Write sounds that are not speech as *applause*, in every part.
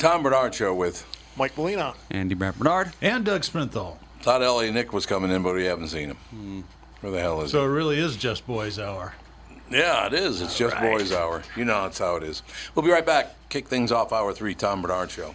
Tom Barnard Show with Mike Molina. Andy Brant Barnard. And Doug Sprinthal. thought Ellie Nick was coming in, but we haven't seen him. Hmm. Where the hell is he? So it really is just boys' hour. Yeah, it is. It's just boys' hour. You know that's how it is. We'll be right back. Kick things off hour three. Tom Barnard Show.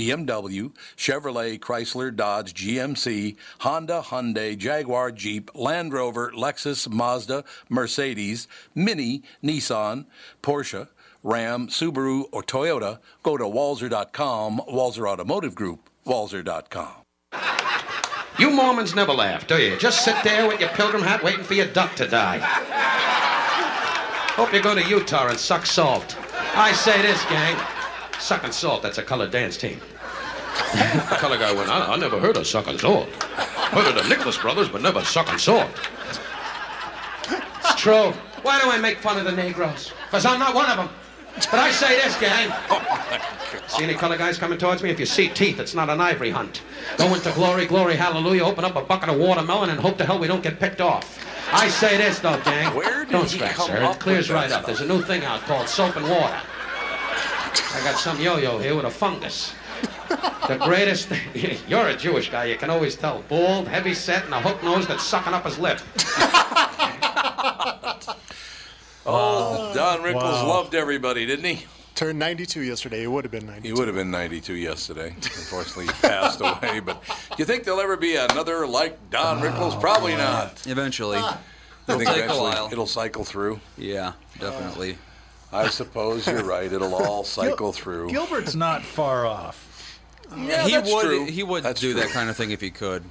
BMW, Chevrolet, Chrysler, Dodge, GMC, Honda, Hyundai, Jaguar, Jeep, Land Rover, Lexus, Mazda, Mercedes, Mini, Nissan, Porsche, Ram, Subaru, or Toyota, go to walser.com, Walser Automotive Group, walser.com. You Mormons never laugh, do you? Just sit there with your pilgrim hat waiting for your duck to die. Hope you go to Utah and suck salt. I say this, gang. Sucking salt, that's a colored dance team. The color guy went, I, I never heard of sucking salt. Heard of the Nicholas brothers, but never sucking salt. It's true. Why do I make fun of the Negroes? Because I'm not one of them. But I say this, gang. Oh, see any color guys coming towards me? If you see teeth, it's not an ivory hunt. Go into glory, glory, hallelujah, open up a bucket of watermelon and hope to hell we don't get picked off. I say this, though, gang. Where did don't stress, sir. It clears right up. There's a new thing out called soap and water. I got some yo-yo here with a fungus. The greatest thing. *laughs* You're a Jewish guy, you can always tell. Bald, heavy set, and a hook nose that's sucking up his lip. *laughs* Oh, Don Rickles wow. loved everybody, didn't he? Turned 92 yesterday. It would have been 92. He would have been 92 yesterday. Unfortunately, he passed away. But do you think there'll ever be another like Don Rickles? Probably not. Eventually. I It'll take a eventually while. it'll cycle through. Yeah, definitely. I suppose you're right. It'll all *laughs* cycle through. Gilbert's not far off. Yeah, he that's would true. he would That's do true. that kind of thing if he could.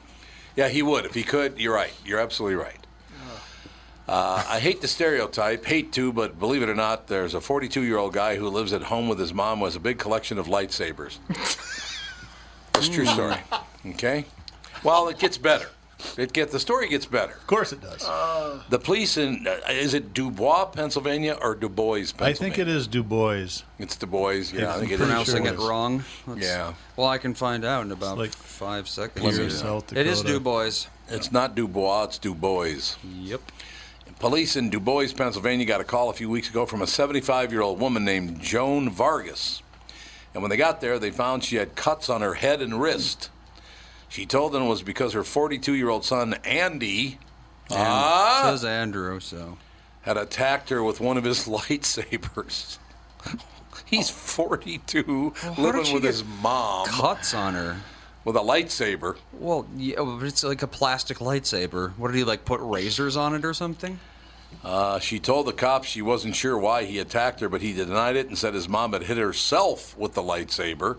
Yeah, he would if he could. You're right. You're absolutely right. Uh, I hate the stereotype, hate to, but believe it or not, there's a 42 year old guy who lives at home with his mom who has a big collection of lightsabers. *laughs* It's true story. Okay? Well, it gets better. It get the story gets better. Of course it does. The police in uh, is it Dubois, Pennsylvania, or Du Bois, Pennsylvania? I think it is Du Bois. It's Du Bois. Yeah, I think it is. Pronouncing sure it it is. wrong. Let's- Yeah. Well, I can find out in about like five seconds. Clear here. South It is Dakota. Du Bois. It's not Dubois, it's Du Bois. Yep. Police in Du Bois, Pennsylvania got a call a few weeks ago from a 75 year old woman named Joan Vargas. And when they got there, they found she had cuts on her head and wrist. She told them it was because her 42 year old son, Andy, ah, Says Andrew, so. had attacked her with one of his *laughs* lightsabers. *laughs* He's 42, how living with his mom Cuts on her. with a lightsaber. Well, yeah, but it's like a plastic lightsaber. What did he like put razors on it or something? Uh, she told the cops she wasn't sure why he attacked her, but he denied it and said his mom had hit herself with the lightsaber.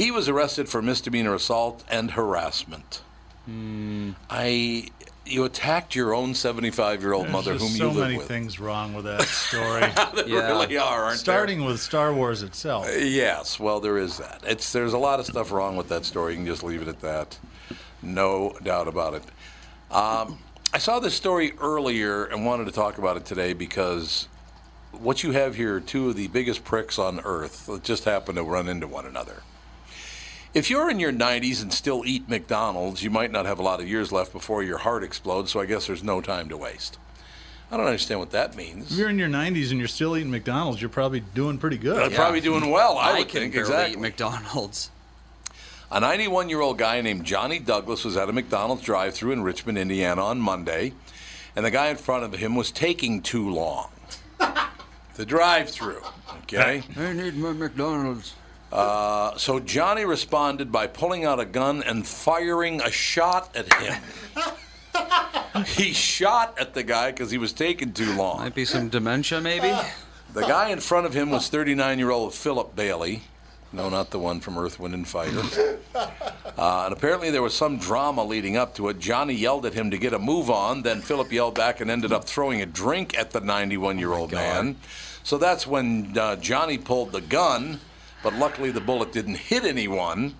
He was arrested for misdemeanor assault and harassment. Hmm. I, you attacked your own 75 year old mother, whom so you live with. There's so many things wrong with that *laughs* story. There Yeah. really are, aren't Starting with Star Wars itself. there? Yes, well, there is that. It's there's a lot of stuff wrong with that story. You can just leave it at that. No doubt about it. Um, I saw this story earlier and wanted to talk about it today because what you have here are two of the biggest pricks on earth that just happen to run into one another. If you're in your 90s and still eat McDonald's, you might not have a lot of years left before your heart explodes, so I guess there's no time to waste. I don't understand what that means. If you're in your 90s and you're still eating McDonald's, you're probably doing pretty good. They're probably doing well, I, would can think. barely Exactly. eat McDonald's. A 91 year old guy named Johnny Douglas was at a McDonald's drive through in Richmond, Indiana on Monday, and the guy in front of him was taking too long. *laughs* the drive through, okay? I need my McDonald's. Uh, so Johnny responded by pulling out a gun and firing a shot at him. *laughs* he shot at the guy because he was taking too long. Might be some dementia, maybe. The guy in front of him was 39 year old Philip Bailey. No, not the one from Earth, Wind, and Fire. *laughs* Uh, and apparently there was some drama leading up to it. Johnny yelled at him to get a move on. Then Philip yelled back and ended up throwing a drink at the 91 year old man. So that's when uh, Johnny pulled the gun, but luckily the bullet didn't hit anyone.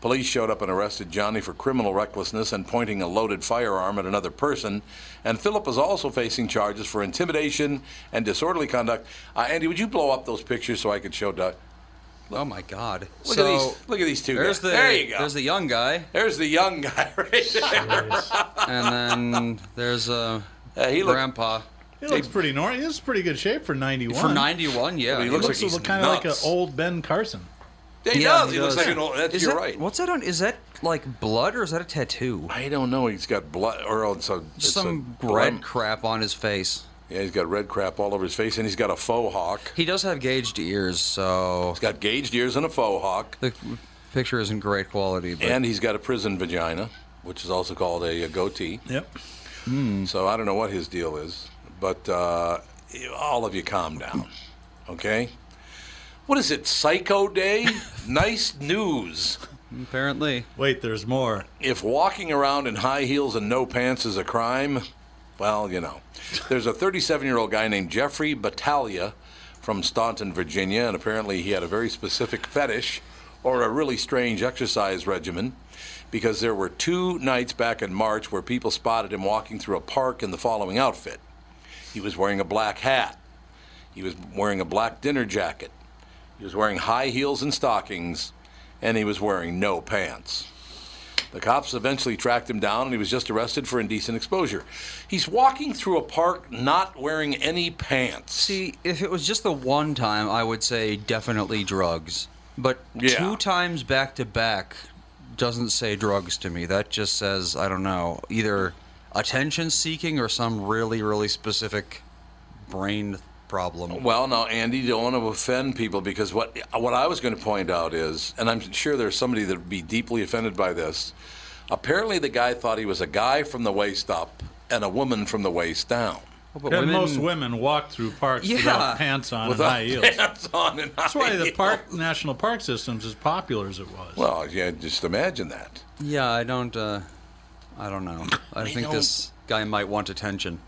Police showed up and arrested Johnny for criminal recklessness and pointing a loaded firearm at another person. And Philip is also facing charges for intimidation and disorderly conduct. Uh, Andy, would you blow up those pictures so I could show Doug? Oh my God! Look so at these. Look at these two there's guys. the there you go. there's the young guy, There's the young guy *laughs* right there. and then there's uh, Uh, he look- grandpa. He looks pretty normal. He's pretty good shape for 91. For 91, yeah. He He looks looks, like he's kind of like an old Ben Carson. He Yeah, does. he He looks does. like an old. That's, Is you're that, right. What's that on? Is that like blood or is that a tattoo? I don't know. He's got blood, or it's a it's Some a red crap on his face. Yeah, he's got red crap all over his face, and he's got a faux hawk. He does have gauged ears, so He's got gauged ears and a faux hawk, the picture isn't great quality. But and he's got a prison vagina, which is also called a, a goatee. Yep. So I don't know what his deal is, but uh, all of you calm down, okay? What is it, Psycho Day? *laughs* nice news. apparently, Wait, there's more. If walking around in high heels and no pants is a crime, well, you know. There's a 37 year old guy named Jeffrey Battaglia from Staunton, Virginia, and apparently he had a very specific fetish or a really strange exercise regimen because there were two nights back in March where people spotted him walking through a park in the following outfit. He was wearing a black hat, he was wearing a black dinner jacket, he was wearing high heels and stockings, and he was wearing no pants. The cops eventually tracked him down and he was just arrested for indecent exposure. He's walking through a park not wearing any pants. see, if it was just the one time, I would say definitely drugs. But Yeah. two times back to back doesn't say drugs to me. That just says I don't know, either attention seeking or some really, really specific brain problem. Well, now, Andy, don't want to offend people because what what I was going to point out is, and I'm sure there's somebody that would be deeply offended by this. Apparently, the guy thought he was a guy from the waist up and a woman from the waist down. But And women- most women walk through parks Yeah. without pants on Without and high heels. *laughs* pants on and That's why high the heels. park national park systems as popular as it was. Well, yeah, just imagine that. Yeah, I don't. Uh, I don't know. I, think this guy might want attention.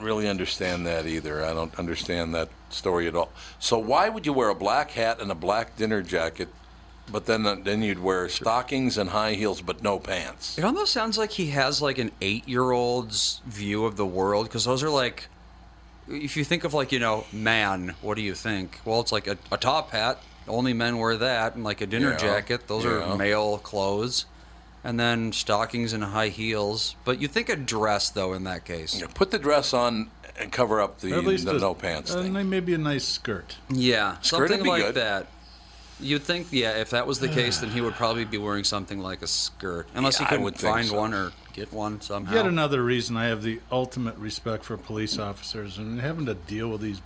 really understand that either. I don't understand that story at all. So why would you wear a black hat and a black dinner jacket, but then uh, then you'd wear stockings and high heels but no pants? It almost sounds like he has like an eight-year-old's view of the world because those are like, if you think of like you know man, what do you think? Well, it's like a, a top hat. Only men wear that, and like a dinner Yeah, jacket. Those yeah. are male clothes, and then stockings and high heels. But you think a dress though in that case? Yeah, Put the dress on and cover up the, At least the a- no pants uh, thing. maybe a nice skirt. Yeah, Skirt would something be like good. that. You'd think, yeah, if that was the case, then he would probably be wearing something like a skirt, unless Yeah, I he could would think find so. one or get one somehow. Yet another reason I have the ultimate respect for police officers and having to deal with these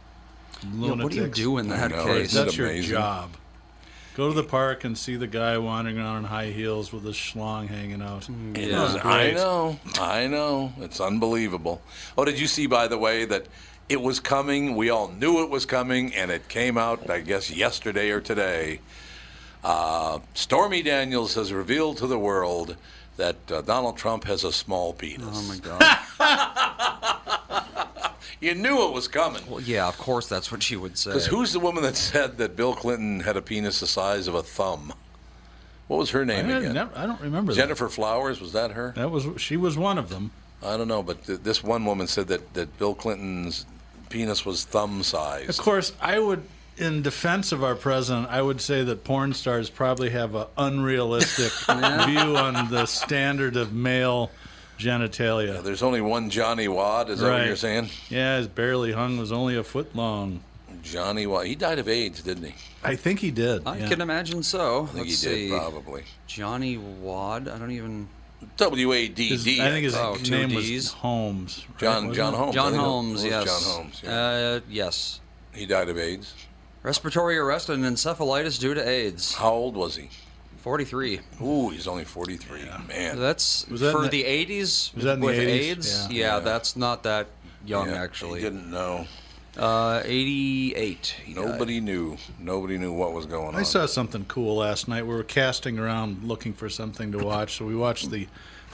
Yeah, lunatics. what do you do in that know, case? isn't it That's your amazing? job. Go to the park and see the guy wandering around in high heels with his schlong hanging out. It Yeah. is- I know, I know. It's unbelievable. Oh, did you see, by the way, that it was coming? We all knew it was coming, and it came out, I guess, yesterday or today. Uh, Stormy Daniels has revealed to the world that uh, Donald Trump has a small penis. Oh my god! *laughs* You knew it was coming. well, yeah, of course that's what she would say. Because who's the woman that said that Bill Clinton had a penis the size of a thumb? What was her name had again? never- I don't remember Gennifer Flowers, was that her? that. That was she was one of them. I don't know, but th- this one woman said that, that Bill Clinton's penis was thumb sized. Of course, I would, in defense of our president, I would say that porn stars probably have an unrealistic *laughs* view on the standard of male genitalia. There's only one Johnny Wadd, is that what you're saying? Yeah, his barely hung was only a foot long. Johnny Wadd. He died of AIDS, didn't he? I think he did. I yeah. can imagine so. I think Let's he did, probably. Johnny Wadd. I don't even. W A D His- D. I think his Oh, two name was Holmes. right? John John? Holmes. John Holmes. was Yes. John Holmes. Yeah. Uh, yes. he died of AIDS. Respiratory arrest and encephalitis due to AIDS. How old was he? 43. Ooh, he's only 43. Man. That's Was that for the, the- 80s Was that in the with 80s? AIDS. Yeah. Yeah. that's not that young Yeah, actually. He didn't know. Uh, 88. he died. Nobody knew. Nobody knew what was going on. I saw something cool last night. We were casting around looking for something to watch, so we watched the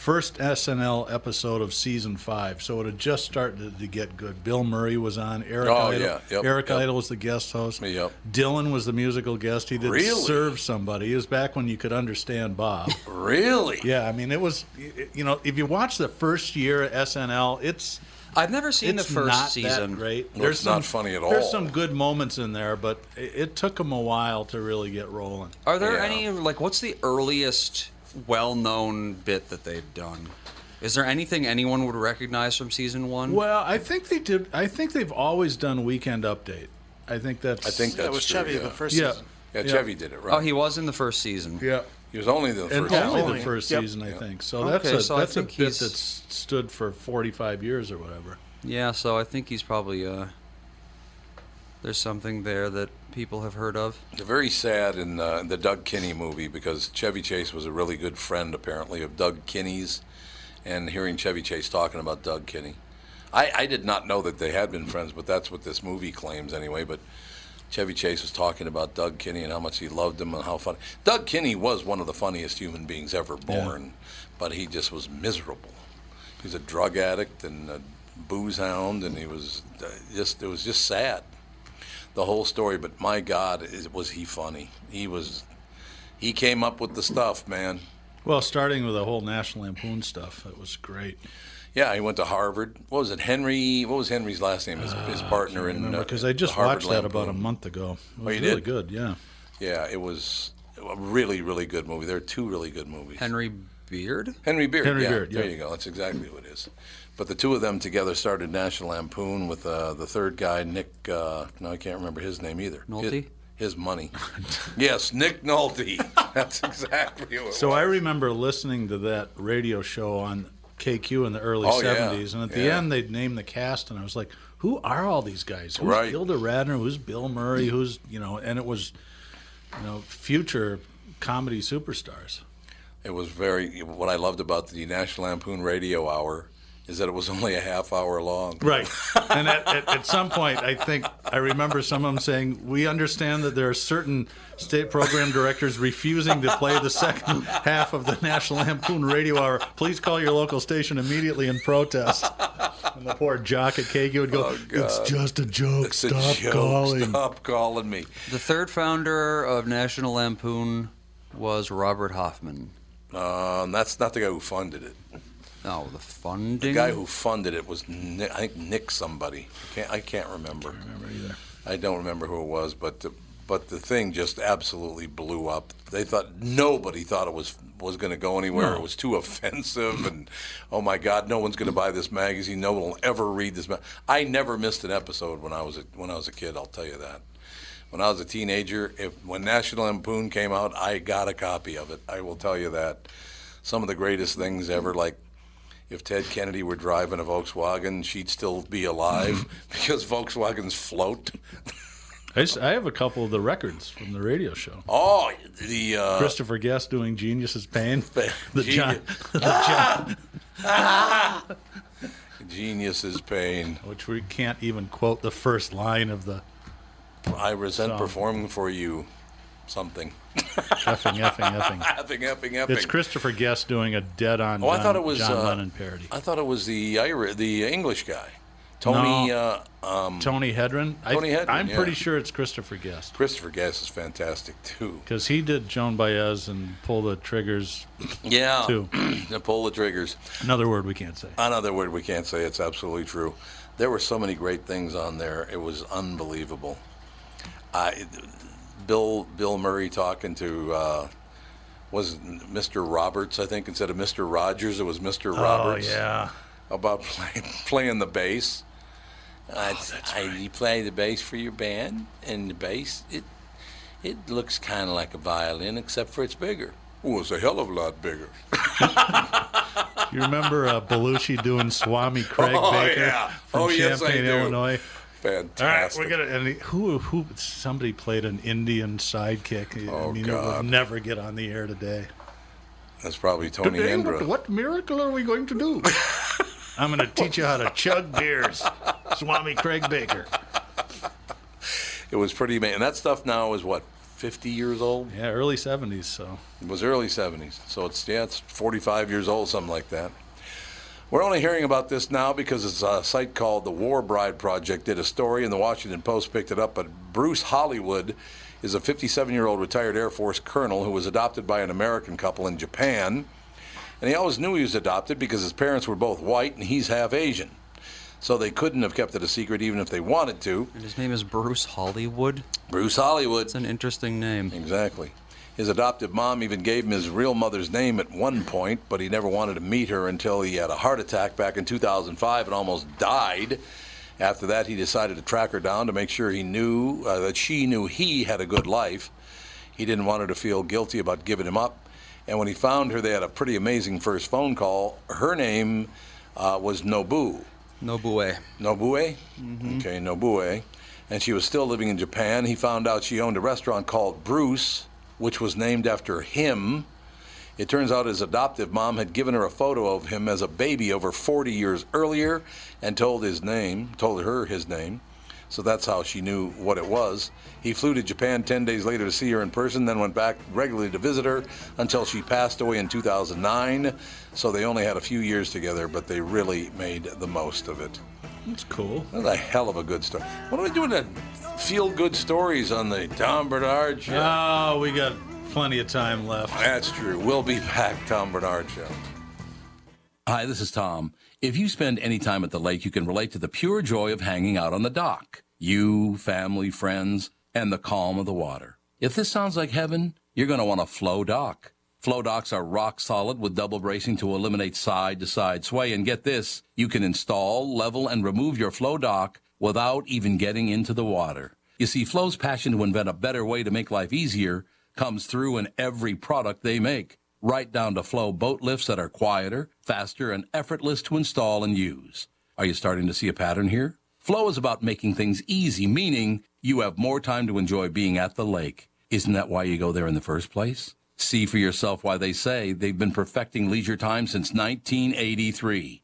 first SNL episode of season five. So it had just started to get good. Bill Murray was on. Eric Oh, Idle, yeah. Yep, Eric yep. Idle was the guest host. Yep. Dylan was the musical guest. He did Really? serve somebody. He was back when you could understand Bob. *laughs* Really? yeah, I mean it was. You know, if you watch the first year at SNL, it's I've never seen it's the first not season. that great. No, it's not funny at all. There's some good moments in there, but it, it took them a while to really get rolling. Are there Yeah. any like what's the earliest well-known bit that they've done? Is there anything anyone would recognize from season one? Well, I think they did. I think they've always done Weekend Update. I think that's. I think That that's was true, Chevy yeah. the first Yeah. season. Yeah, Yeah. Chevy did it right. Oh, he was in the first season. Yeah, He was only the and first. only one. the first Yep. season, I Yeah. think. So that's a so that's a bit he's- that's stood for 45 years or whatever. Yeah, so I think he's probably uh there's something there that people have heard of. They're very sad in uh, the Doug Kenney movie because Chevy Chase was a really good friend, apparently, of Doug Kenney's. And hearing Chevy Chase talking about Doug Kenney, I, I did not know that they had been friends, but that's what this movie claims anyway. But Chevy Chase was talking about Doug Kenney and how much he loved him and how funny. Doug Kenney was one of the funniest human beings ever born, but he just was miserable. He was a drug addict and a booze hound, and he was uh, just it was just sad the whole story. But my God, is, was he funny? He was. He came up with the stuff, man. Well, starting with the whole National Lampoon stuff, it was great. Yeah, he went to Harvard. What was it, Henry? What was Henry's last name? His, his partner in uh, Because I just the Harvard watched that about a month ago. It Oh, was you really did? good. Yeah. Yeah, it was a really, really good movie. There are two really good movies. Henry Beard? Henry Beard. Henry yeah, Beard, There you go. That's exactly who it is. But the two of them together started National Lampoon with uh, the third guy, Nick. Uh, no, I can't remember his name either. Nolte? His, his money. *laughs* yes, Nick Nolte. *laughs* That's exactly who it So was. I remember listening to that radio show on KQ in the early Oh, yeah. 70s, and at the Yeah. end they'd name the cast, and I was like, "Who are all these guys? Who's Right. Gilda Radner? Who's Bill Murray? Who's you know?" And it was, you know, future comedy superstars. It was very. What I loved about the National Lampoon Radio Hour is that it was *laughs* only a half hour long. Right. *laughs* and at, at, at some point, I think I remember some of them saying, "We understand that there are certain state program directors refusing to play the second *laughs* half of the National Lampoon Radio Hour. Please call your local station immediately in protest." And the poor jock at KQ would go, Oh, "It's just a joke. It's a Stop joke. calling." Stop calling me. The third founder of National Lampoon was Robert Hoffman. Um, that's not the guy who funded it. Oh, no, the funding. The guy who funded it was, Nick, I think, Nick somebody. I can't, I can't remember. I remember either. I don't remember who it was, but the, but the thing just absolutely blew up. They thought nobody thought it was was going to go anywhere. No. It was too offensive, and oh my God, no one's going to buy this magazine. No one will ever read this. Ma-. I never missed an episode when I was a, when I was a kid. I'll tell you that. When I was a teenager, if when National Lampoon came out, I got a copy of it. I will tell you that. Some of the greatest things ever, like if Ted Kennedy were driving a Volkswagen, she'd still be alive *laughs* because Volkswagens float. I, just, I have a couple of the records from the radio show. Oh, the uh, Christopher Guest doing Genius's Pain. *laughs* The John, Genius. *laughs* the John, Genius's pain. which we can't even quote the first line of the I resent Song. performing for you. Something. effing, effing, effing. *laughs* Effing, effing, effing. It's Christopher Guest doing a dead-on Oh, I John, thought it was John uh, Lennon parody. I thought it was the Irish, the English guy, Tony. No. Uh, um, Tony Hendra. Tony I, Hendra, I'm yeah. pretty sure it's Christopher Guest Christopher Guest is fantastic too. because he did Joan Baez and Pull the Triggers. Yeah, Too. *clears throat* to pull the triggers. Another word we can't say. Another word we can't say. It's absolutely true. There were so many great things on there. It was unbelievable. I, Bill Bill Murray talking to uh, was Mr. Roberts, I think, instead of Mr. Rogers, it was Mr. Roberts. Oh yeah. About playing playing the bass. Oh, I, I, you play the bass for your band, and the bass it it looks kind of like a violin, except for it's bigger. Oh, it's a hell of a lot bigger. *laughs* You remember uh, Belushi doing Swami Craig *laughs* Oh, Baker yeah. from Oh, yes, I Champaign, do. Illinois? Fantastic. All right, we're gonna. And who who somebody played an Indian sidekick. Oh, I mean, it God. would never get on the air today. That's probably Tony Today, Hendra. what, what miracle are we going to do? *laughs* I'm going to teach you how to chug beers. *laughs* Swami Craig Baker. It was pretty amazing. And that stuff now is what, 50 years old? Yeah, early 70s. So It was early 70s. So it's, yeah, it's 45 years old, something like that. We're only hearing about this now because it's a site called the War Bride Project did a story and the Washington Post picked it up. But Bruce Hollywood is a 57 year old retired Air Force colonel who was adopted by an American couple in Japan. And he always knew he was adopted because his parents were both white and he's half Asian. So they couldn't have kept it a secret even if they wanted to. And his name is Bruce Hollywood. Bruce Hollywood. It's an interesting name. Exactly. His adoptive mom even gave him his real mother's name at one point, but he never wanted to meet her until he had a heart attack back in 2005 and almost died. After that, he decided to track her down to make sure he knew uh, that she knew he had a good life. He didn't want her to feel guilty about giving him up. And when he found her, they had a pretty amazing first phone call. Her name uh, was Nobu. Nobue. Nobue? Okay, Nobue. And she was still living in Japan. He found out she owned a restaurant called Bruce, which was named after him. It turns out his adoptive mom had given her a photo of him as a baby over 40 years earlier and told his name, told her his name. So that's how she knew what it was. He flew to Japan 10 days later to see her in person, then went back regularly to visit her until she passed away in 2009. So they only had a few years together, but they really made the most of it. that's cool. That's a hell of a good story. What are we doing to feel good stories on the Tom Barnard show? Oh, we got plenty of time left. That's true. We'll be back, Tom Barnard Show. Hi, this is Tom. If you spend any time at the lake, you can relate to the pure joy of hanging out on the dock. You, family, friends, and the calm of the water. If this sounds like heaven, you're going to want a Floe dock. Floe docks are rock solid with double bracing to eliminate side to side sway. And get this, you can install, level, and remove your Floe dock without even getting into the water. You see, Floe's passion to invent a better way to make life easier comes through in every product they make, right down to Floe boat lifts that are quieter, faster, and effortless to install and use. Are you starting to see a pattern here? Floe is about making things easy, meaning you have more time to enjoy being at the lake. Isn't that why you go there in the first place? See for yourself why they say they've been perfecting leisure time since 1983.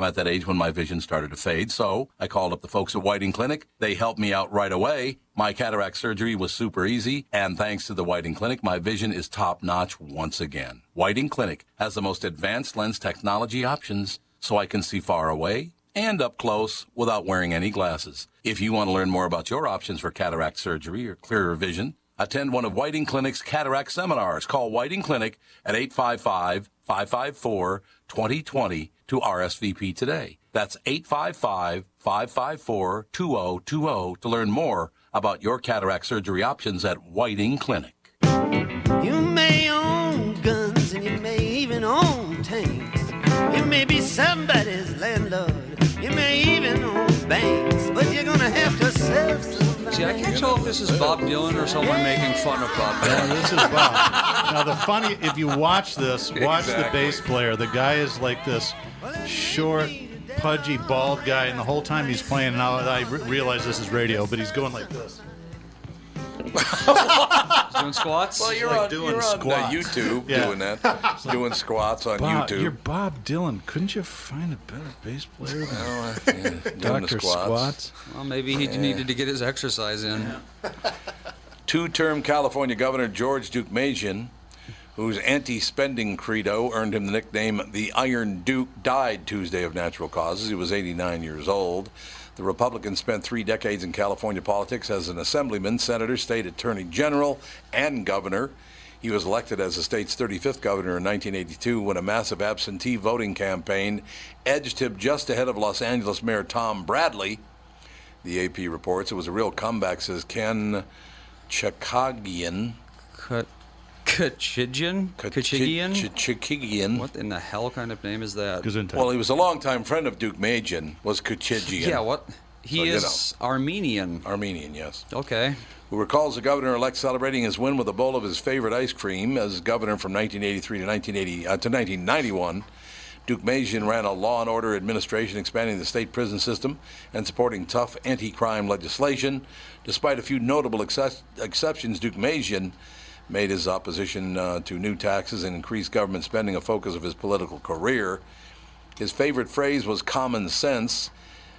I'm at that age when my vision started to fade, so I called up the folks at Whiting Clinic. They helped me out right away. My cataract surgery was super easy, and thanks to the Whiting Clinic, my vision is top notch once again. Whiting Clinic has the most advanced lens technology options so I can see far away and up close without wearing any glasses. If you want to learn more about your options for cataract surgery or clearer vision, attend one of Whiting Clinic's cataract seminars. Call Whiting Clinic at 855 554 2020 to RSVP today. That's 855 554 2020 to learn more about your cataract surgery options at Whiting Clinic. You may own guns and you may even own tanks. You may be somebody's landlord. You may even own banks, but you're gonna have to some. See, I can't tell if this is Bob Dylan or someone making fun of Bob Yeah, Dylan. this is Bob. now the funny, if you watch this, *laughs* watch the bass player. The guy is like this short, pudgy, bald guy, and the whole time he's playing. and I re- realize this is radio, but he's going like this. *laughs* Doing squats? Well, you're like on, doing you're on squats. YouTube Yeah. doing that, *laughs* doing squats on Bob, YouTube. You're Bob Dylan. Couldn't you find a better bass player than uh, *laughs* yeah, doing Dr. squats. Squats? well, maybe he needed to get his exercise in. Two-term California Governor George Deukmejian, whose anti-spending credo earned him the nickname the Iron Duke, died Tuesday of natural causes. He was 89 years old. The Republican spent three decades in California politics as an assemblyman, senator, state attorney general, and governor. He was elected as the state's 35th governor in 1982 when a massive absentee voting campaign edged him just ahead of Los Angeles Mayor Tom Bradley. The AP reports it was a real comeback, says Ken Khachigian. Cut. Khachigian? Khachigian? Khachigian. What in the hell kind of name is that? Gesundheit. Well, he was a longtime friend of Deukmejian, was Khachigian. Yeah, what? He So, you is Armenian. Armenian, yes. Okay. Who recalls the governor-elect celebrating his win with a bowl of his favorite ice cream as governor from 1983 to 1980 uh, to 1991. Deukmejian ran a law and order administration expanding the state prison system and supporting tough anti-crime legislation. Despite a few notable excess- exceptions, Deukmejian made his opposition uh, to new taxes and increased government spending a focus of his political career. His favorite phrase was common sense,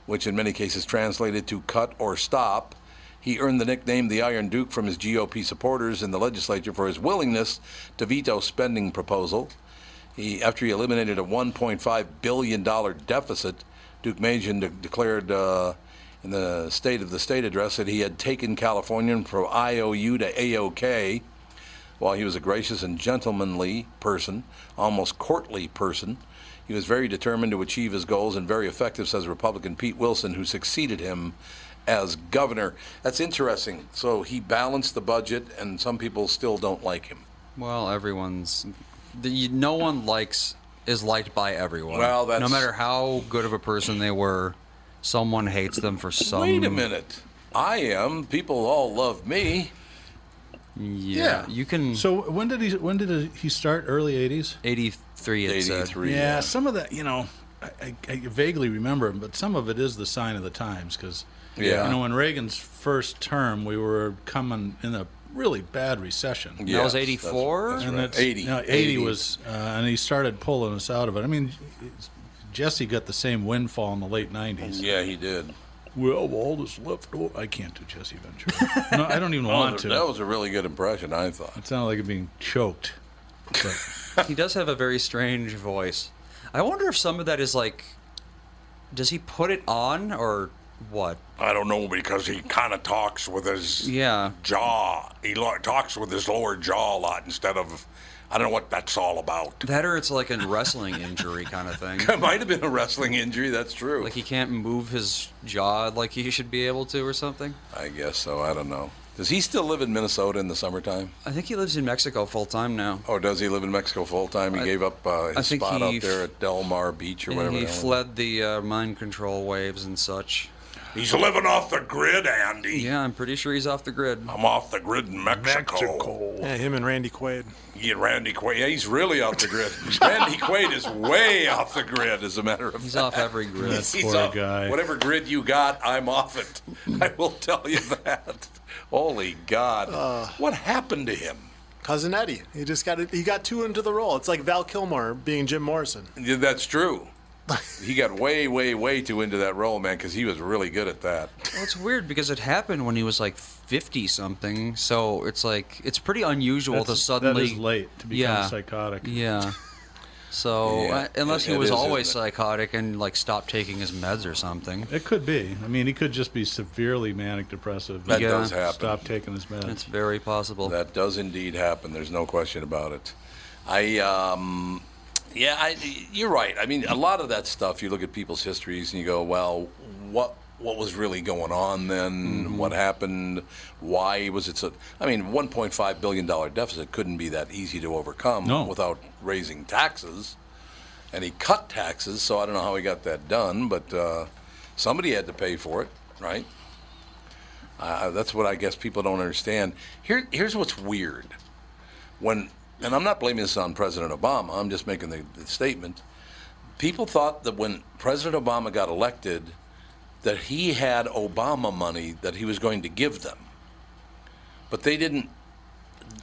which in many cases translated to cut or stop. He earned the nickname the Iron Duke from his GOP supporters in the legislature for his willingness to veto spending proposal. He, after he eliminated a 1.5 billion dollar deficit, Deukmejian de- declared uh, in the State of the State address that he had taken California from IOU to AOK. While he was a gracious and gentlemanly person, almost courtly person, he was very determined to achieve his goals and very effective, says Republican Pete Wilson, who succeeded him as governor. That's interesting. So he balanced the budget, and some people still don't like him. Well, everyone's. The, no one likes is liked by everyone. Well, that's- no matter how good of a person they were, someone hates them for some. Wait a minute. I am. People all love me. Yeah, you can. So when did he when did he start? Early '80s. '83. '83. Yeah, some of that, you know, I, I, I vaguely remember, but some of it is the sign of the times because, Yeah. you know, in Reagan's first term, we were coming in a really bad recession. Yeah, That was 84? That's, that's and right. that's 80. no, 80, was, uh, and he started pulling us out of it. I mean, Jesse got the same windfall in the late 90s. Yeah, he did. Well, all that's left over. I can't do Jesse Ventura. *laughs* no, I don't even want to. That was a really good impression, I thought. It sounded like it being choked. But *laughs* he does have a very strange voice. I wonder if some of that is like, does he put it on or what? I don't know because he kind of talks with his Yeah. jaw. He lo- talks with his lower jaw a lot instead of. I don't know what that's all about. That or it's like a wrestling injury kind of thing. *laughs* It might have been a wrestling injury. That's true. Like he can't move his jaw like he should be able to or something. I guess so. I don't know. Does he still live in Minnesota in the summertime? I think he lives in Mexico full time now. Or does he live in Mexico full time? He I- gave up uh, his spot out there at Del Mar Beach or whatever. he the hell it is. fled the uh, mind control waves and such. He's living off the grid, Andy. Yeah, I'm pretty sure he's off the grid. I'm off the grid in Mexico. Yeah, him and Randy Quaid. Yeah, Randy Quaid. Yeah, he's really off the grid. *laughs* Randy Quaid is way off the grid, as a matter of He's fact. off every grid. That *laughs* He's poor off- guy. Whatever grid you got, I'm off it. *laughs* I will tell you that. Holy God. Uh. what happened to him? Cousin Eddie. He just got it. He got too into the role. It's like Val Kilmer being Jim Morrison. Yeah, That's true. *laughs* he got way, way, way too into that role, man, because he was really good at that. Well, it's weird because it happened when he was like 50 something. So it's like, it's pretty unusual to suddenly. that is late to become yeah, psychotic. Yeah. So *laughs* Yeah, uh, unless he was is, always psychotic and like stopped taking his meds or something. It could be. I mean, he could just be severely manic depressive. That Yeah. does happen. Stop taking his meds. It's very possible. That does indeed happen. There's no question about it. I, um, yeah, I, you're right. I mean, a lot of that stuff. You look at people's histories and you go, well, what what was really going on then? Mm-hmm. What happened? Why was it so? I mean, 1.5 billion dollar deficit couldn't be that easy to overcome No. without raising taxes. And he cut taxes, so I don't know how he got that done, but uh, somebody had to pay for it, right? Uh, that's what I guess people don't understand. Here, here's what's weird. When, and I'm not blaming this on President Obama. I'm just making the, the statement. People thought that when President Obama got elected, that he had Obama money that he was going to give them, but they didn't.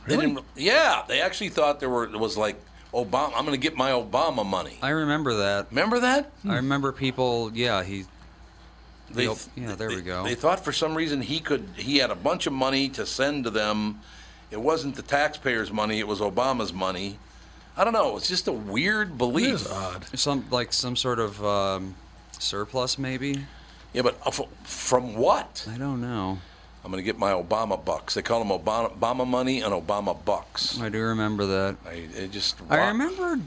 They Really? didn't. Yeah, they actually thought there were it was like Obama. I'm going to get my Obama money. I remember that. Remember that? I remember people. Yeah, he. They. Yeah, there we go. They thought for some reason he could. He had a bunch of money to send to them. It wasn't the taxpayers' money. It was Obama's money. I don't know. It's just a weird belief. It is odd. Some like some sort of um, surplus, maybe. Yeah, but uh, from what? I don't know. I'm going to get my Obama bucks. They call them Obama, Obama money and Obama bucks. I do remember that. I, it just. I remember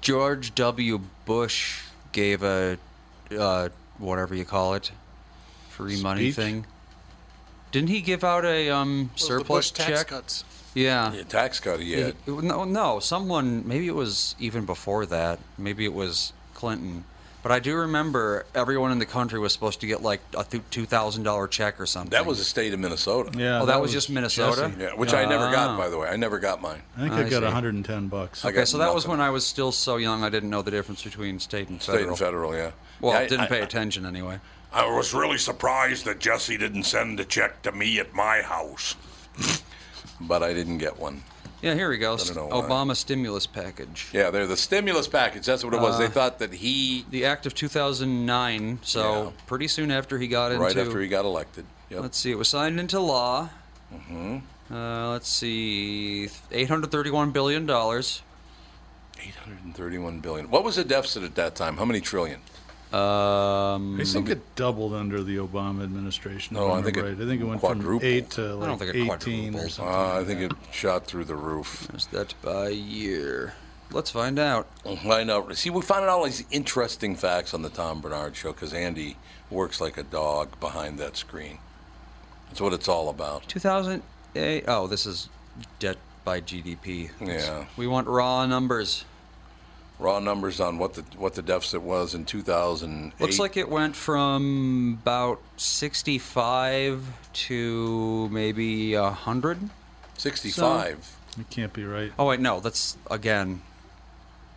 George W. Bush gave a uh, whatever you call it, free money thing. Didn't he give out a um, Those surplus the Bush tax check? cuts. Yeah. Yeah, tax cut. Yeah. It- it- no, no, someone. Maybe it was even before that. Maybe it was Clinton. But I do remember everyone in the country was supposed to get like a two thousand dollar check or something. That was the state of Minnesota. Yeah. Oh, that was just Minnesota? Jesse. Yeah, which I never got, Ah. by the way. I never got mine. I think I, I got see. 110 bucks. I Okay, so that was when I was still so young. I didn't know the difference between state and federal. State federal. and federal, yeah. Well, Yeah, I- didn't I- pay attention anyway. I was really surprised that Jesse didn't send a check to me at my house. *laughs* But I didn't get one. Yeah, here we go. don't why. Obama stimulus package. Yeah, they're the stimulus package. That's what it was. they thought that he, The act of 2009. So Yeah. pretty soon after he got into. right after he got elected. Yep. Let's see. It was signed into law. Mm-hmm. Uh, let's see. 831 billion dollars. 831 billion. What was the deficit at that time? How many trillion? Um, I think it doubled under the Obama administration. No, I think remember it. I think it went from quadrupled. eight to I don't think it 18 or quadrupled. something. Uh, I think that. it shot through the roof. is that by year? Let's find out. I know. See, we find out all these interesting facts on the Tom Barnard Show because Andy works like a dog behind that screen. That's what it's all about. 2008. Oh, this is debt by GDP. Yeah. We want raw numbers. Raw numbers on what the what the deficit was in 2008. Looks like it went from about 65 to maybe 100. 65. It can't be right. Oh wait, no, that's again.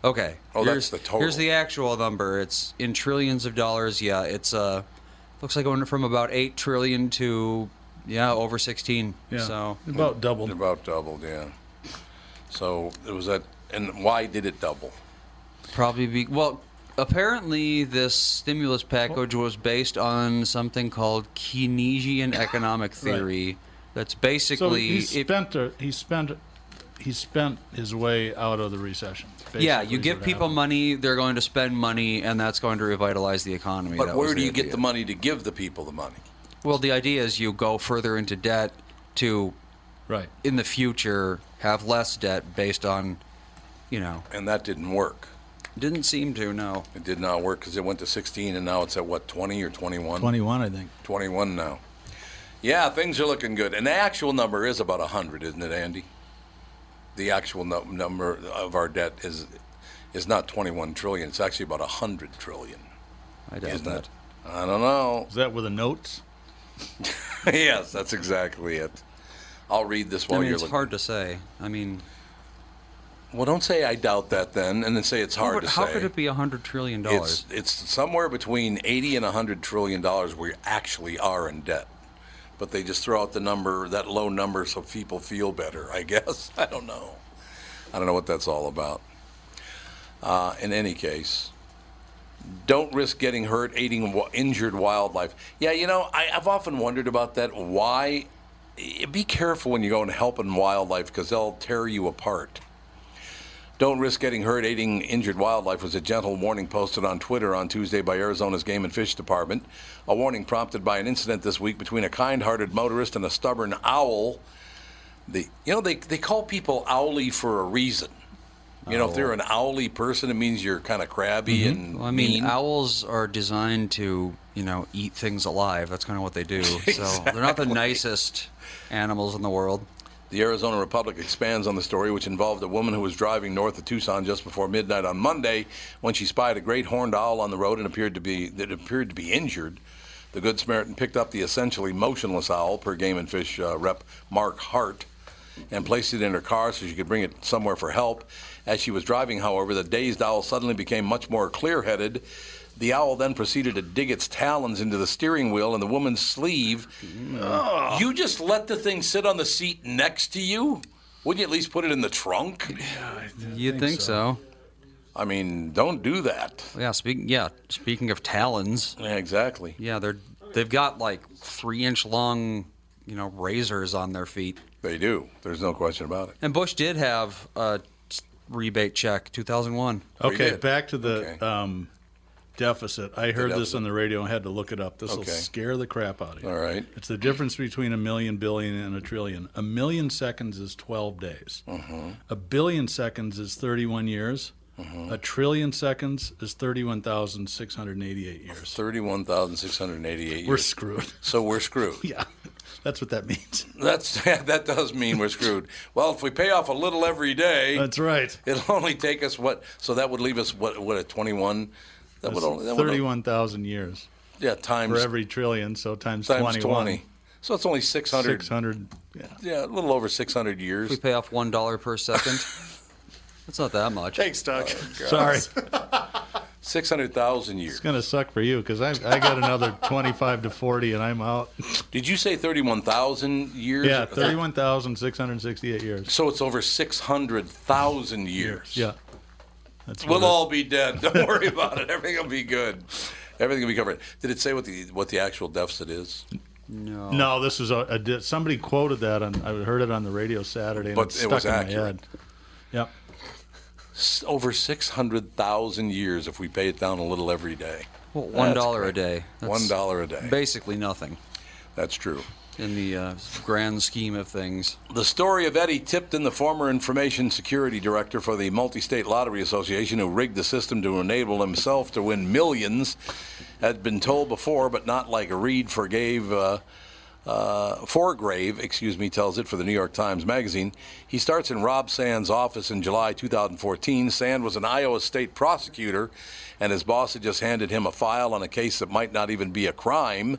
Okay. Oh, here's, that's the total. Here's the actual number. It's in trillions of dollars. Yeah, it's uh, looks like it went from about eight trillion to yeah over 16. Yeah. So about doubled. About doubled, yeah. So it was that, and why did it double? Probably be well. Apparently, this stimulus package was based on something called Keynesian *coughs* economic theory. That's So basically he if- spent a, he spent he spent his way out of the recession. yeah, you give people happened. money, they're going to spend money, and that's going to revitalize the economy. But That where do you get the money to give the people the money? Well, the idea is you go further into debt to, right, in the future, have less debt based on, you know. And that didn't work. Didn't seem to, no. It did not work because it went to 16, and now it's at what 20 or 21? 21, I think. 21 now. Yeah, things are looking good, and the actual number is about 100, isn't it, Andy? The actual no- number of our debt is is not 21 trillion. It's actually about 100 trillion. I doubt isn't that. it? I don't know. Is that with the notes? *laughs* yes, that's exactly it. I'll read this I mean, you're it's looking. hard to say. I mean, Well, don't say I doubt that then, and then say it's hard to how say. could it be a hundred trillion dollars? it's somewhere between 80 and 100 trillion dollars we actually are in debt. But they just throw out the number, that low number, so people feel better. I *laughs* guess I don't know. I don't know what that's all about. Uh, in any case, don't risk getting hurt aiding injured wildlife. Yeah, you know, I, I've often wondered about that. Why? Be careful when you go and helping wildlife because they'll tear you apart. Don't risk getting hurt aiding injured wildlife was a gentle warning posted on Twitter on Tuesday by Arizona's Game and Fish Department. A warning prompted by an incident this week between a kind-hearted motorist and a stubborn owl. The you know they they call people owly for a reason. You know, if they're oh. an owly person, it means you're kind of crabby mm-hmm. and Well, I mean, mean. owls are designed to, you know, eat things alive. That's kind of what they do. *laughs* So they're not the nicest animals in the world. The Arizona Republic expands on the story, which involved a woman who was driving north of Tucson just before midnight on Monday when she spied a great horned owl on the road and appeared to be that appeared to be injured. The Good Samaritan picked up the essentially motionless owl, per Game and Fish uh, rep Mark Hart, and placed it in her car so she could bring it somewhere for help. As she was driving, however, the dazed owl suddenly became much more clear-headed. The owl then proceeded to dig its talons into the steering wheel and the woman's sleeve. You just let the thing sit on the seat next to you? Wouldn't you at least put it in the trunk? Yeah, You'd think, so. I mean, don't do that. Yeah. Speaking. Yeah. Speaking of talons. Yeah, exactly. Yeah, they're they've got like three inch long, you know, razors on their feet. They do. There's no question about it. And Bush did have a rebate check, 2001. Okay, back to the Okay. um, deficit. I heard this on the radio and had to look it up. This will Okay. scare the crap out of you. All right. It's the difference between a million, billion, and a trillion. A million seconds is 12 days. Mm-hmm. A billion seconds is 31 years. Mm-hmm. A trillion seconds is 31,688 years. 31,688 years. We're screwed. so we're screwed. *laughs* yeah, that's what that means. That's *laughs* that does mean we're screwed. Well, if we pay off a little every day, That's right. it'll only take us what? So that would leave us what? What a 21? That would only that 31,000 years yeah times for every trillion, so times, times 21. 20. So it's only 600. 600. Yeah. Yeah, a little over 600 years. We pay off one dollar per second. That's not that much. Thanks, Doug. Oh, Sorry. *laughs* 600,000 years. It's going to suck for you because I, I got another 25 to 40 and I'm out. *laughs* Did you say 31,000 years? Yeah, 31,668 years. So it's over 600,000 years. Yeah. That's We'll all be dead. *laughs* Don't worry about it. Everything will be good. Everything will be covered. Did it say what the what the actual deficit is? No. No, this is a, a somebody quoted that on I heard it on the radio Saturday and But it it stuck was in my head. Yep. Over 600,000 years if we pay it down a little every day. Well, one a day. That's One dollar a day. Basically nothing That's true. In the uh, grand scheme of things. The story of Eddie Tipton, the former information security director for the Multi State Lottery Association, who rigged the system to enable himself to win millions, had been told before, but not like Reid forgave. Uh, uh, Forgrave, excuse me, tells it for the New York Times Magazine. He starts in Rob Sand's office in July 2014. Sand was an Iowa state prosecutor, and his boss had just handed him a file on a case that might not even be a crime.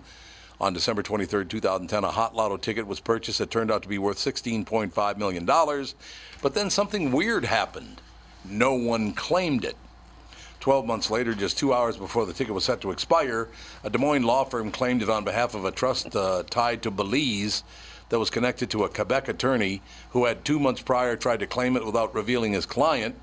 On December 23, 2010, a hot lotto ticket was purchased that turned out to be worth $16.5 million. But then something weird happened. No one claimed it. 12 months later, just two hours before the ticket was set to expire, a Des Moines law firm claimed it on behalf of a trust uh, tied to Belize that was connected to a Quebec attorney who had two months prior tried to claim it without revealing his client.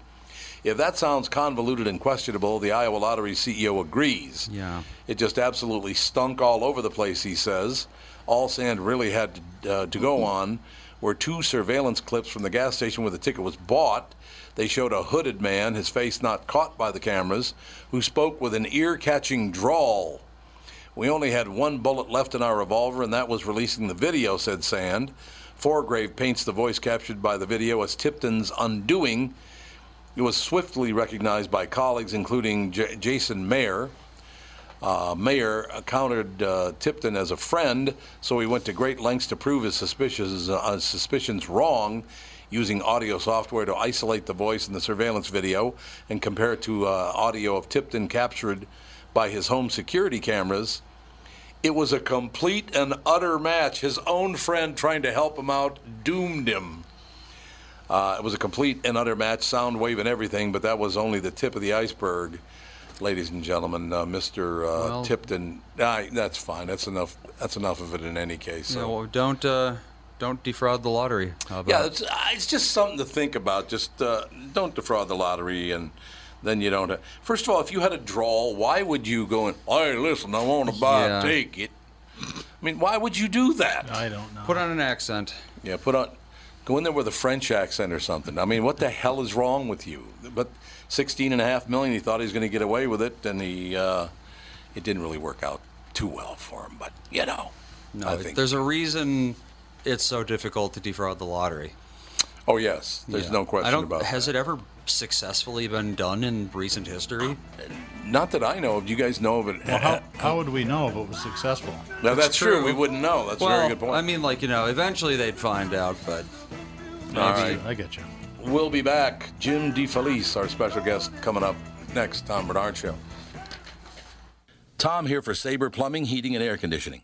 If that sounds convoluted and questionable, the Iowa Lottery CEO agrees. Yeah. It just absolutely stunk all over the place, he says. All Sand really had to, uh, to go on were two surveillance clips from the gas station where the ticket was bought. They showed a hooded man, his face not caught by the cameras, who spoke with an ear catching drawl. We only had one bullet left in our revolver, and that was releasing the video, said Sand. Forgrave paints the voice captured by the video as Tipton's undoing. It was swiftly recognized by colleagues, including J- Jason Mayer. Uh, Mayer countered uh, Tipton as a friend, so he went to great lengths to prove his suspicions, uh, suspicions wrong, using audio software to isolate the voice in the surveillance video and compare it to uh, audio of Tipton captured by his home security cameras. It was a complete and utter match. His own friend trying to help him out doomed him. Uh, it was a complete and utter match, sound wave and everything, but that was only the tip of the iceberg, ladies and gentlemen. Uh, Mr. Uh, Well- Tipton, that's fine. That's enough. That's enough of it in any case. So. know, well, don't uh, don't defraud the lottery. How about Yeah, it's, uh, it's just something to think about. Just uh, don't defraud the lottery, and then you don't. First of all, if you had a draw, why would you go and hey, listen, I want to buy Yeah. a ticket? I mean, why would you do that? I don't know. put on an accent? Yeah, put on, go in there with a French accent or something. I mean, what the hell is wrong with you? But sixteen and a half million, he thought he was going to get away with it, and he, uh, it didn't really work out too well for him. But you know, No, think. there's a reason it's so difficult to defraud the lottery. Oh yes, there's Yeah. no question I don't, about Has that. it ever successfully been done in recent history? Not that I know of. Do you guys know of it? Well, how, how would we know if it was successful? No, that's, true. We wouldn't know. That's a very good point. I mean, like you know, eventually they'd find out, but maybe. All right. I get you. We'll be back. Jim DeFelice, our special guest, coming up next. Tom Barnard Show. Tom here for Sabre Plumbing, Heating, and Air Conditioning.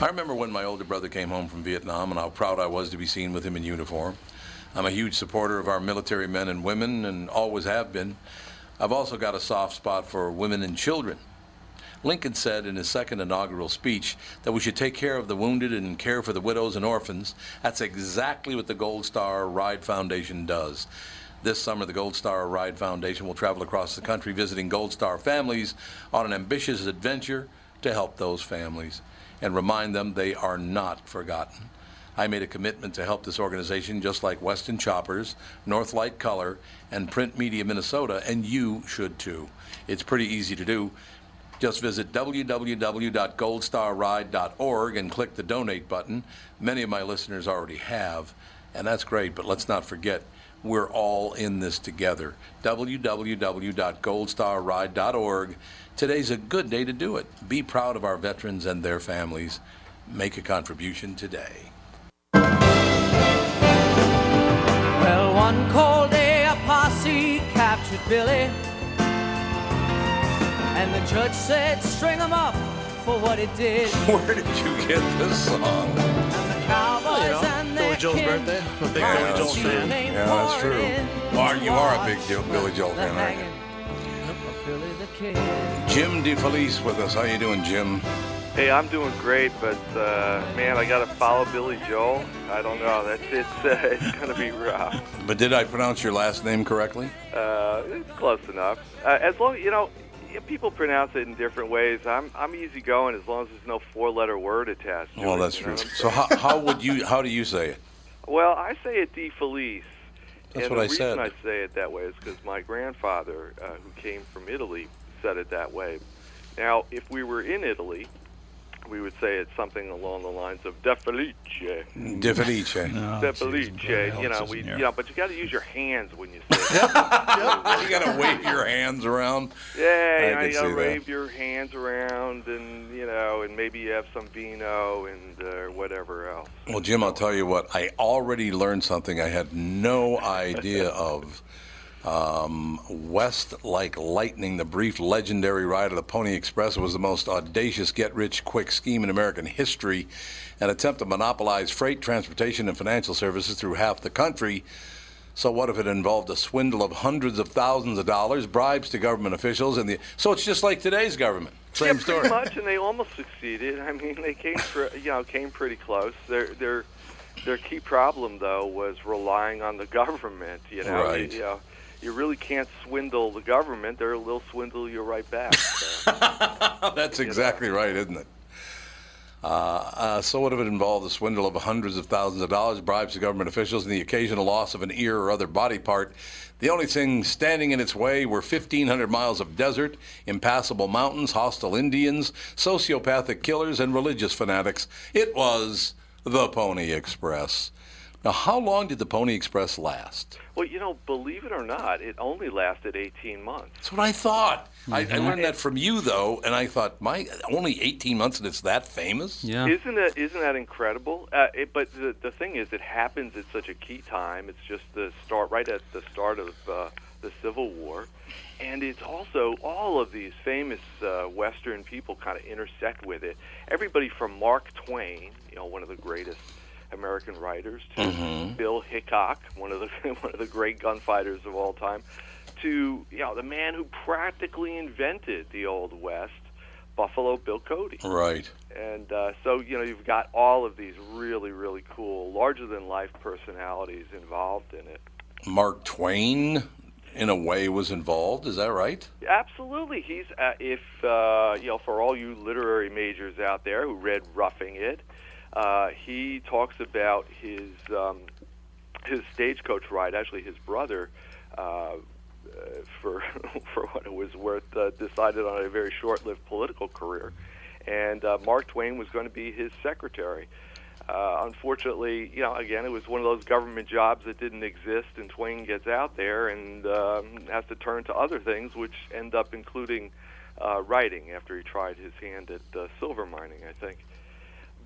I remember when my older brother came home from Vietnam and how proud I was to be seen with him in uniform. I'm a huge supporter of our military men and women and always have been. I've also got a soft spot for women and children. Lincoln said in his second inaugural speech that we should take care of the wounded and care for the widows and orphans. That's exactly what the Gold Star Ride Foundation does. This summer, the Gold Star Ride Foundation will travel across the country visiting Gold Star families on an ambitious adventure to help those families and remind them they are not forgotten. I made a commitment to help this organization just like Weston Choppers, Northlight Color, and Print Media Minnesota, and you should too. It's pretty easy to do. Just visit www.goldstarride.org and click the donate button. Many of my listeners already have, and that's great, but let's not forget we're all in this together. www.goldstarride.org. Today's a good day to do it. Be proud of our veterans and their families. Make a contribution today. Well, one cold day, a posse captured Billy. And the judge said, string him up for what he did. *laughs* Where did you get this song? Joel's birthday. I'm a big Yeah, Billy Joel that's fan. Yeah, that's true. pouring in Well, you are a big Joe- Billy Joel the fan, aren't you? hanging Billy the Kid. Jim DeFelice with us. How you doing, Jim? Hey, I'm doing great, but uh, man, I got to follow Billy Joel. I don't know. That's it's uh, *laughs* it's gonna be rough. But did I pronounce your last name correctly? Uh, it's close enough. Uh, as long you know, people pronounce it in different ways. I'm I'm easygoing as long as there's no four-letter word attached. To Well, it, that's true. So how, how would *laughs* you how do you say it? Well, I say it De Felice. That's and what the I reason said. I say it that way is because my grandfather, uh, who came from Italy, said it that way. Now, if we were in Italy, we would say it's something along the lines of De Felice. De Felice. De Felice, you know, we, you know, but you got to use your hands when you say *laughs* it. you got to wave your hands around. Yeah, I you, know, you gotta see that. wave your hands around, and you know, and maybe you have some vino and uh, whatever else. Well, Jim, I'll tell you what. I already learned something I had no *laughs* idea of. Um, West like lightning, the brief legendary ride of the Pony Express was the most audacious get-rich-quick scheme in American history, an attempt to monopolize freight, transportation, and financial services through half the country. So what if it involved a swindle of hundreds of thousands of dollars, bribes to government officials, and the so it's just like today's government. Same yeah, story. much, and they almost succeeded. I mean, they came, *laughs* pr- you know, came pretty close. Their their their key problem though was relying on the government. You know, Right. you, know, you really can't swindle the government. They're they'll swindle you right back. So. *laughs* That's exactly right, isn't it? Uh, uh, so would have involved the swindle of hundreds of thousands of dollars, bribes to government officials, and the occasional loss of an ear or other body part. The only thing standing in its way were 1,500 miles of desert, impassable mountains, hostile Indians, sociopathic killers, and religious fanatics. It was the Pony Express. Now, how long did the Pony Express last? Well, you know, believe it or not, it only lasted 18 months. That's what I thought. I, I Mhm. learned that from you, though, and I thought, my only 18 months and it's that famous? Yeah, Isn't that isn't that incredible? Uh, it, but the the thing is, it happens at such a key time. It's just the start right at the start of uh, the Civil War, and it's also all of these famous uh, Western people kind of intersect with it. Everybody from Mark Twain, you know, one of the greatest American writers, to Mhm. Bill Hickok, one of the *laughs* one of the great gunfighters of all time, to you know the man who practically invented the Old West, Buffalo Bill Cody. Right. And uh, so, you know, you've got all of these really, really cool, larger than life personalities involved in it. Mark Twain, in a way, was involved. Is that right? Absolutely. He's, uh, if, uh, you know, for all you literary majors out there who read Roughing It, uh, he talks about his, um, his stagecoach ride. Actually, his brother, uh, uh, for, *laughs* for what it was worth, uh, decided on a very short lived political career. And uh, Mark Twain was going to be his secretary. Uh, unfortunately, you know, again, it was one of those government jobs that didn't exist, and Twain gets out there and um, has to turn to other things, which end up including uh, writing after he tried his hand at uh, silver mining, I think.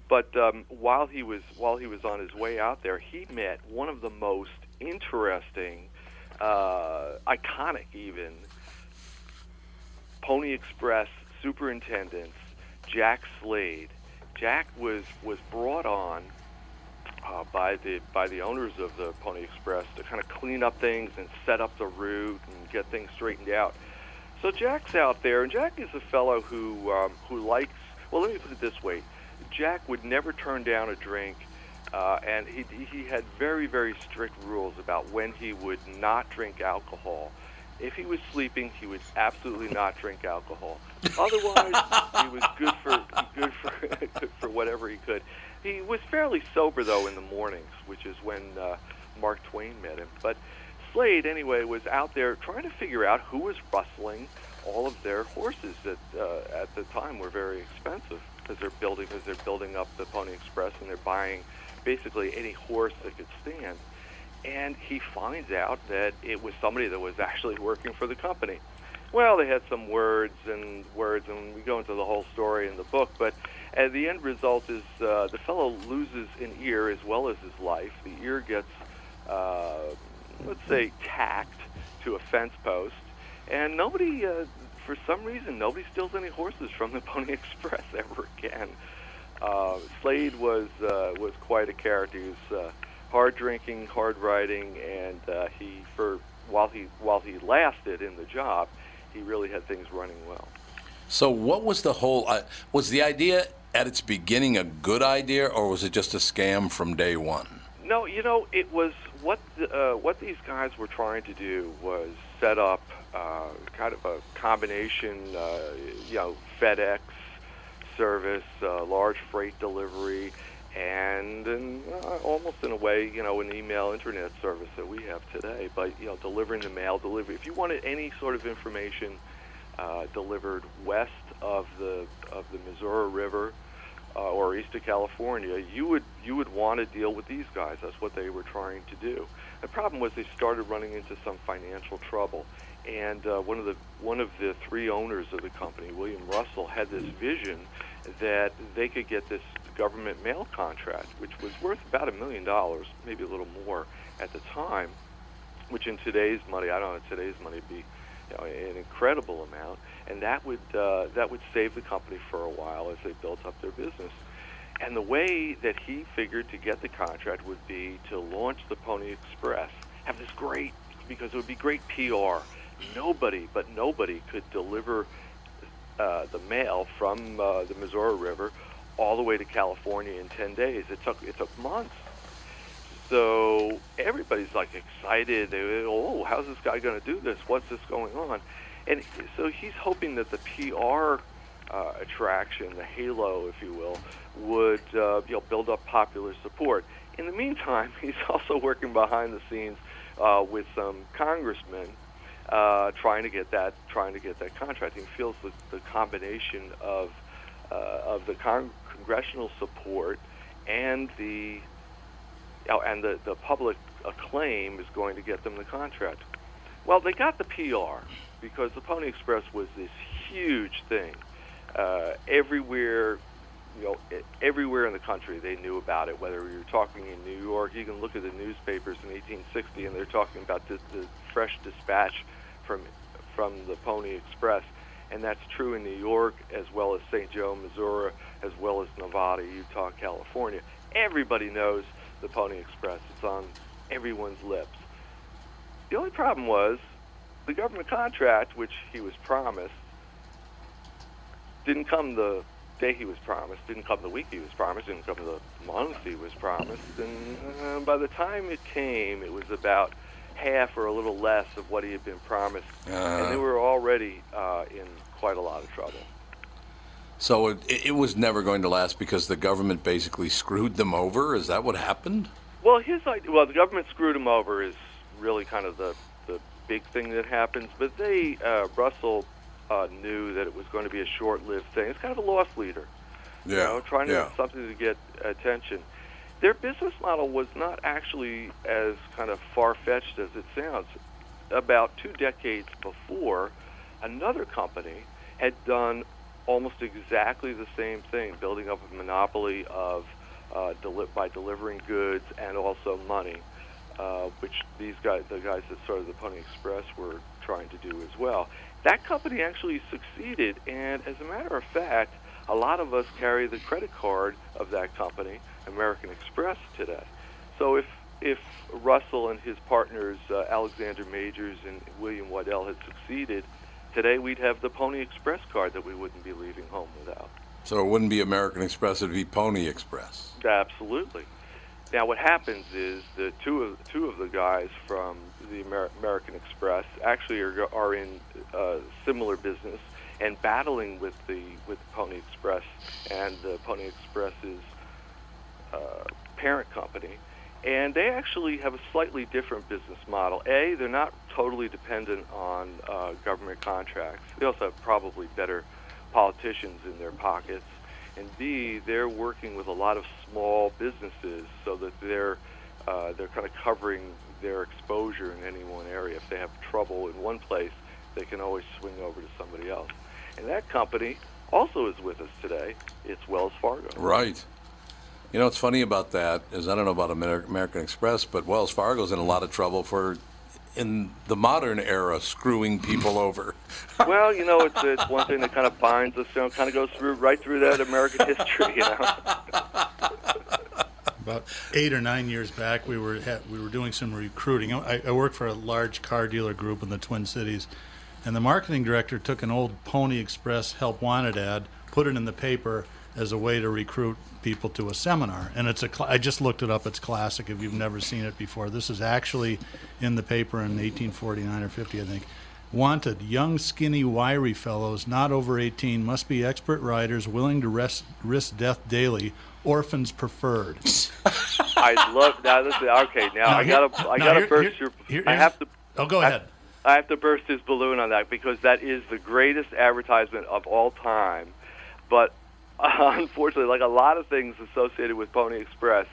But um, while he was while he was on his way out there, he met one of the most interesting, uh, iconic, even Pony Express superintendents, Jack Slade. Jack was was brought on uh, by the by the owners of the Pony Express to kind of clean up things and set up the route and get things straightened out. So Jack's out there, and Jack is a fellow who um, who likes. Well, let me put it this way: Jack would never turn down a drink, uh, and he he had very very strict rules about when he would not drink alcohol. If he was sleeping, he would absolutely not drink alcohol. Otherwise, he was good for good for good *laughs* for whatever he could. He was fairly sober though in the mornings, which is when uh, Mark Twain met him. But Slade, anyway, was out there trying to figure out who was rustling all of their horses that uh, at the time were very expensive because they're building because they're building up the Pony Express and they're buying basically any horse that could stand. And he finds out that it was somebody that was actually working for the company. Well, they had some words and words, and we go into the whole story in the book. But uh, the end result is uh, the fellow loses an ear as well as his life. The ear gets, uh, let's say, tacked to a fence post, and nobody, uh, for some reason, nobody steals any horses from the *laughs* Pony Express ever again. Uh, Slade was uh, was quite a character. He was uh, hard drinking, hard riding, and uh, he for while he while he lasted in the job, he really had things running well. So, what was the whole? Uh, was the idea at its beginning a good idea, or was it just a scam from day one? No, you know, it was what the, uh, what these guys were trying to do was set up uh, kind of a combination, uh, you know, FedEx service, uh, large freight delivery, and, and uh, almost in a way, you know, an email internet service that we have today. But you know, delivering the mail delivery. If you wanted any sort of information uh, delivered west of the of the Missouri River uh, or east of California, you would you would want to deal with these guys. That's what they were trying to do. The problem was they started running into some financial trouble, and uh, one of the one of the three owners of the company, William Russell, had this vision that they could get this government mail contract, which was worth about a million dollars, maybe a little more at the time, which in today's money, I don't know, today's money would be you know, an incredible amount, and that would uh, that would save the company for a while as they built up their business. And the way that he figured to get the contract would be to launch the Pony Express, have this great because it would be great PR. Nobody, but nobody, could deliver uh, the mail from uh, the Missouri River all the way to California in 10 days. It took it took months. So everybody's like excited. They, oh, how's this guy going to do this? What's this going on? And so he's hoping that the PR uh, attraction, the halo, if you will, would uh, you know build up popular support. In the meantime, *laughs* he's also working behind the scenes uh, with some congressmen uh, trying to get that trying to get that contract. He feels the, the combination of uh, of the con- congressional support and the oh, and the, the public acclaim is going to get them the contract. Well, they got the PR because the Pony Express was this huge thing. Uh, everywhere, you know, everywhere in the country they knew about it. Whether you're talking in New York, you can look at the newspapers in 1860, and they're talking about the, the fresh dispatch from from the Pony Express, and that's true in New York as well as St. Joe, Missouri, as well as Nevada, Utah, California. Everybody knows the Pony Express. It's on everyone's lips. The only problem was the government contract, which he was promised, didn't come the day he was promised, didn't come the week he was promised, didn't come the month he was promised. And uh, by the time it came, it was about half or a little less of what he had been promised. and they Uh. were already uh, in quite a lot of trouble. So it, it was never going to last because the government basically screwed them over. Is that what happened? Well, his idea, well, the government screwed him over is really kind of the the big thing that happens. But they, uh, Russell, uh, knew that it was going to be a short-lived thing. It's kind of a loss leader, you Yeah, know, trying to yeah. something to get attention. Their business model was not actually as kind of far-fetched as it sounds. About two decades before, another company had done almost exactly the same thing, building up a monopoly of uh, deli- by delivering goods and also money, uh, which these guys, the guys that started the Pony Express, were trying to do as well. That company actually succeeded, and as a matter of fact, a lot of us carry the credit card of that company, American Express, today. So if if Russell and his partners uh, Alexander Majors and William Waddell had succeeded, today we'd have the Pony Express card that we wouldn't be leaving home without. So it wouldn't be American Express; it'd be Pony Express. Absolutely. Now, what happens is that two of two of the guys from the Amer- American Express actually are, are in uh, similar business and battling with the with Pony Express and the Pony Express's uh, parent company, and they actually have a slightly different business model. A, they're not totally dependent on uh, government contracts. They also have probably better politicians in their pockets. And B, they're working with a lot of small businesses so that they're uh, they're kind of covering their exposure in any one area. If they have trouble in one place, they can always swing over to somebody else. And that company also is with us today. It's Wells Fargo. Right. You know what's funny about that is I don't know about American Express, but Wells Fargo's in a lot of trouble for, in the modern era, screwing people over. *laughs* well, you know, it's it's one thing that kind of binds us, you know, kind of goes through right through that American history, you know. *laughs* About eight or nine years back, we were we were doing some recruiting. I, I worked for a large car dealer group in the Twin Cities, and the marketing director took an old Pony Express help wanted ad, put it in the paper as a way to recruit people to a seminar. And it's a cl- I just looked it up. It's classic. If you've never seen it before, this is actually in the paper in 1849 or 50, I think. Wanted young, skinny, wiry fellows not over 18 must be expert riders willing to rest, risk death daily. Orphans preferred. *laughs* I love now. This is, okay, now Now, I gotta I gotta here- burst your. here- I have to. Oh, go I- ahead. I have to burst his balloon on that because that is the greatest advertisement of all time. But *laughs* unfortunately, like a lot of things associated with Pony Express,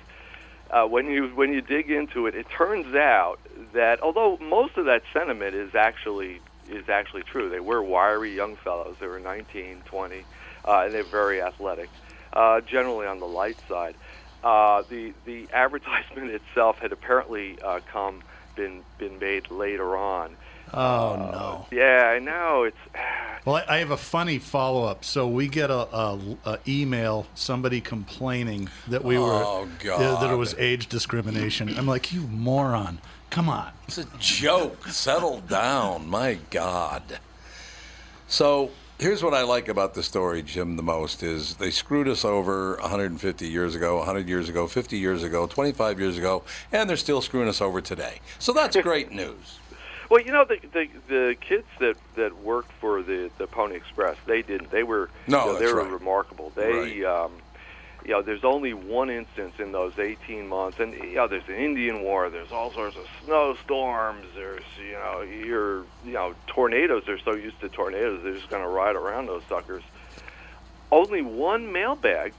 uh, when you when you dig into it, it turns out that although most of that sentiment is actually is actually true, they were wiry young fellows. They were 19, 20, uh, and they're very athletic, uh, generally on the light side. Uh, the the *laughs* advertisement itself had apparently uh, come been been made later on. Oh uh, no. Yeah, I know it's *sighs* Well, I- I have a funny follow up. So we get a, a, a email, somebody complaining that we were Oh, that- that it was age discrimination. I'm like, you moron! Come on. It's a joke. Settle down. My God. So here's what I like about the story, Jim, the most is they screwed us over 150 years ago, 100 years ago, 50 years ago, 25 years ago, and they're still screwing us over today. So that's *laughs* great news. Well, you know the the, the kids that that work for the the Pony Express. They didn't. They were No, you know, they were right. remarkable. They um, you know, there's only one instance in those 18 months, and you know, there's an Indian War. There's all sorts of snowstorms. There's you know, your you know, tornadoes. They're so used to tornadoes, they're just going to ride around those suckers. Only one mailbag,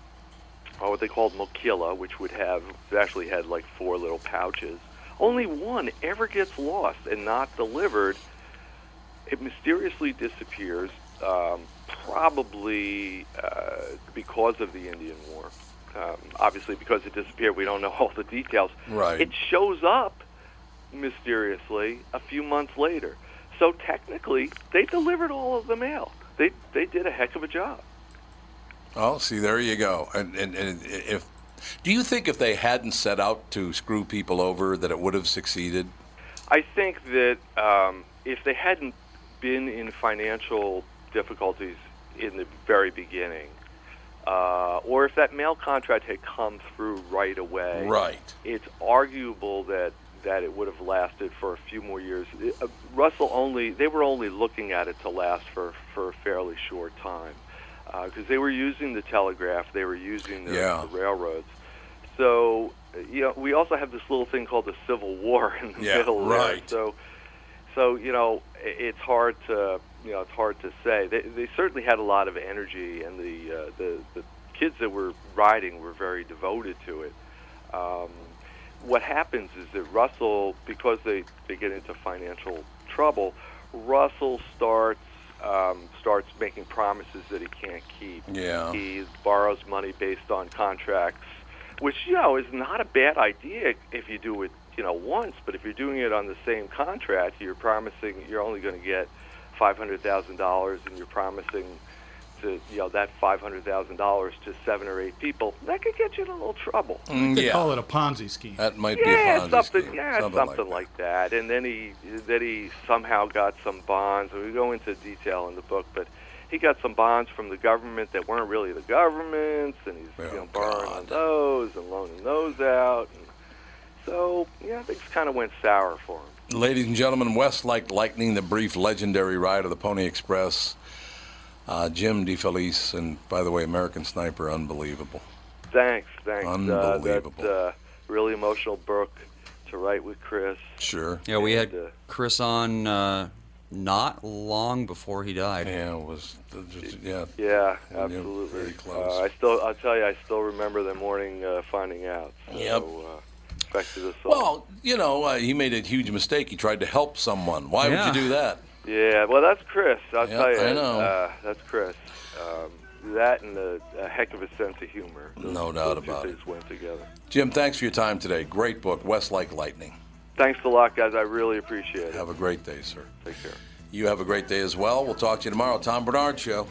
or what they called mochila, which would have actually had like four little pouches. Only one ever gets lost and not delivered. It mysteriously disappears. Um, probably uh, because of the Indian War. Um, obviously, because it disappeared, we don't know *laughs* all the details. Right. It shows up mysteriously a few months later. So technically, they delivered all of the mail. They they did a heck of a job. Oh, see, there you go. And, and, and if do you think if they hadn't set out to screw people over, that it would have succeeded? I think that um, if they hadn't been in financial difficulties in the very beginning, uh, or if that mail contract had come through right away, Right. it's arguable that that it would have lasted for a few more years. Uh, Russell only they were only looking at it to last for for a fairly short time because they were using the telegraph, they were using the, Yeah. the railroads. So uh, you know, we also have this little thing called the Civil War in the Yeah, middle there. So so you know, it's hard to you know it's hard to say. They they certainly had a lot of energy, and the uh, the the kids that were riding were very devoted to it. Um, what happens is that Russell, because they they get into financial trouble, Russell starts um, starts making promises that he can't keep. Yeah. He borrows money based on contracts, which you know is not a bad idea if you do it you know once. But if you're doing it on the same contract, you're promising you're only going to get five hundred thousand dollars, and you're promising to you know that five hundred thousand dollars to seven or eight people. That could get you in a little trouble. Mm, They yeah. call it a Ponzi scheme. That might yeah, be a Ponzi something, scheme. yeah, something, something, like like, that. And then he then he somehow got some bonds. And we go into detail in the book, but he got some bonds from the government that weren't really the government's, and he's you know borrowing on those and loaning those out. And so yeah, things kind of went sour for him. Ladies and gentlemen, West like lightning, the brief legendary ride of the Pony Express. Uh, Jim DeFelice, and by the way, American Sniper, unbelievable. Thanks, thanks. Unbelievable. Uh, that uh, really emotional book to write with Chris. Sure. Yeah, we had And, uh, Chris on uh, not long before he died. Yeah, it was. Yeah. Yeah, Yeah, absolutely. very close. Uh, I still, I'll tell you, I still remember the morning uh, finding out. So, Yep. Uh, back to the soul. Well, you know, uh, he made a huge mistake. He tried to help someone. Why Yeah. would you do that? Yeah, well, that's Chris. I'll Yeah, tell you. I know. Uh, that's Chris. Um, that and a, a heck of a sense of humor. Those, No doubt about it. went together. Jim, thanks for your time today. Great book, West Like Lightning. Thanks a lot, guys. I really appreciate it. Have a great day, sir. Take care. You have a great day as well. We'll talk to you tomorrow. Tom Barnard Show.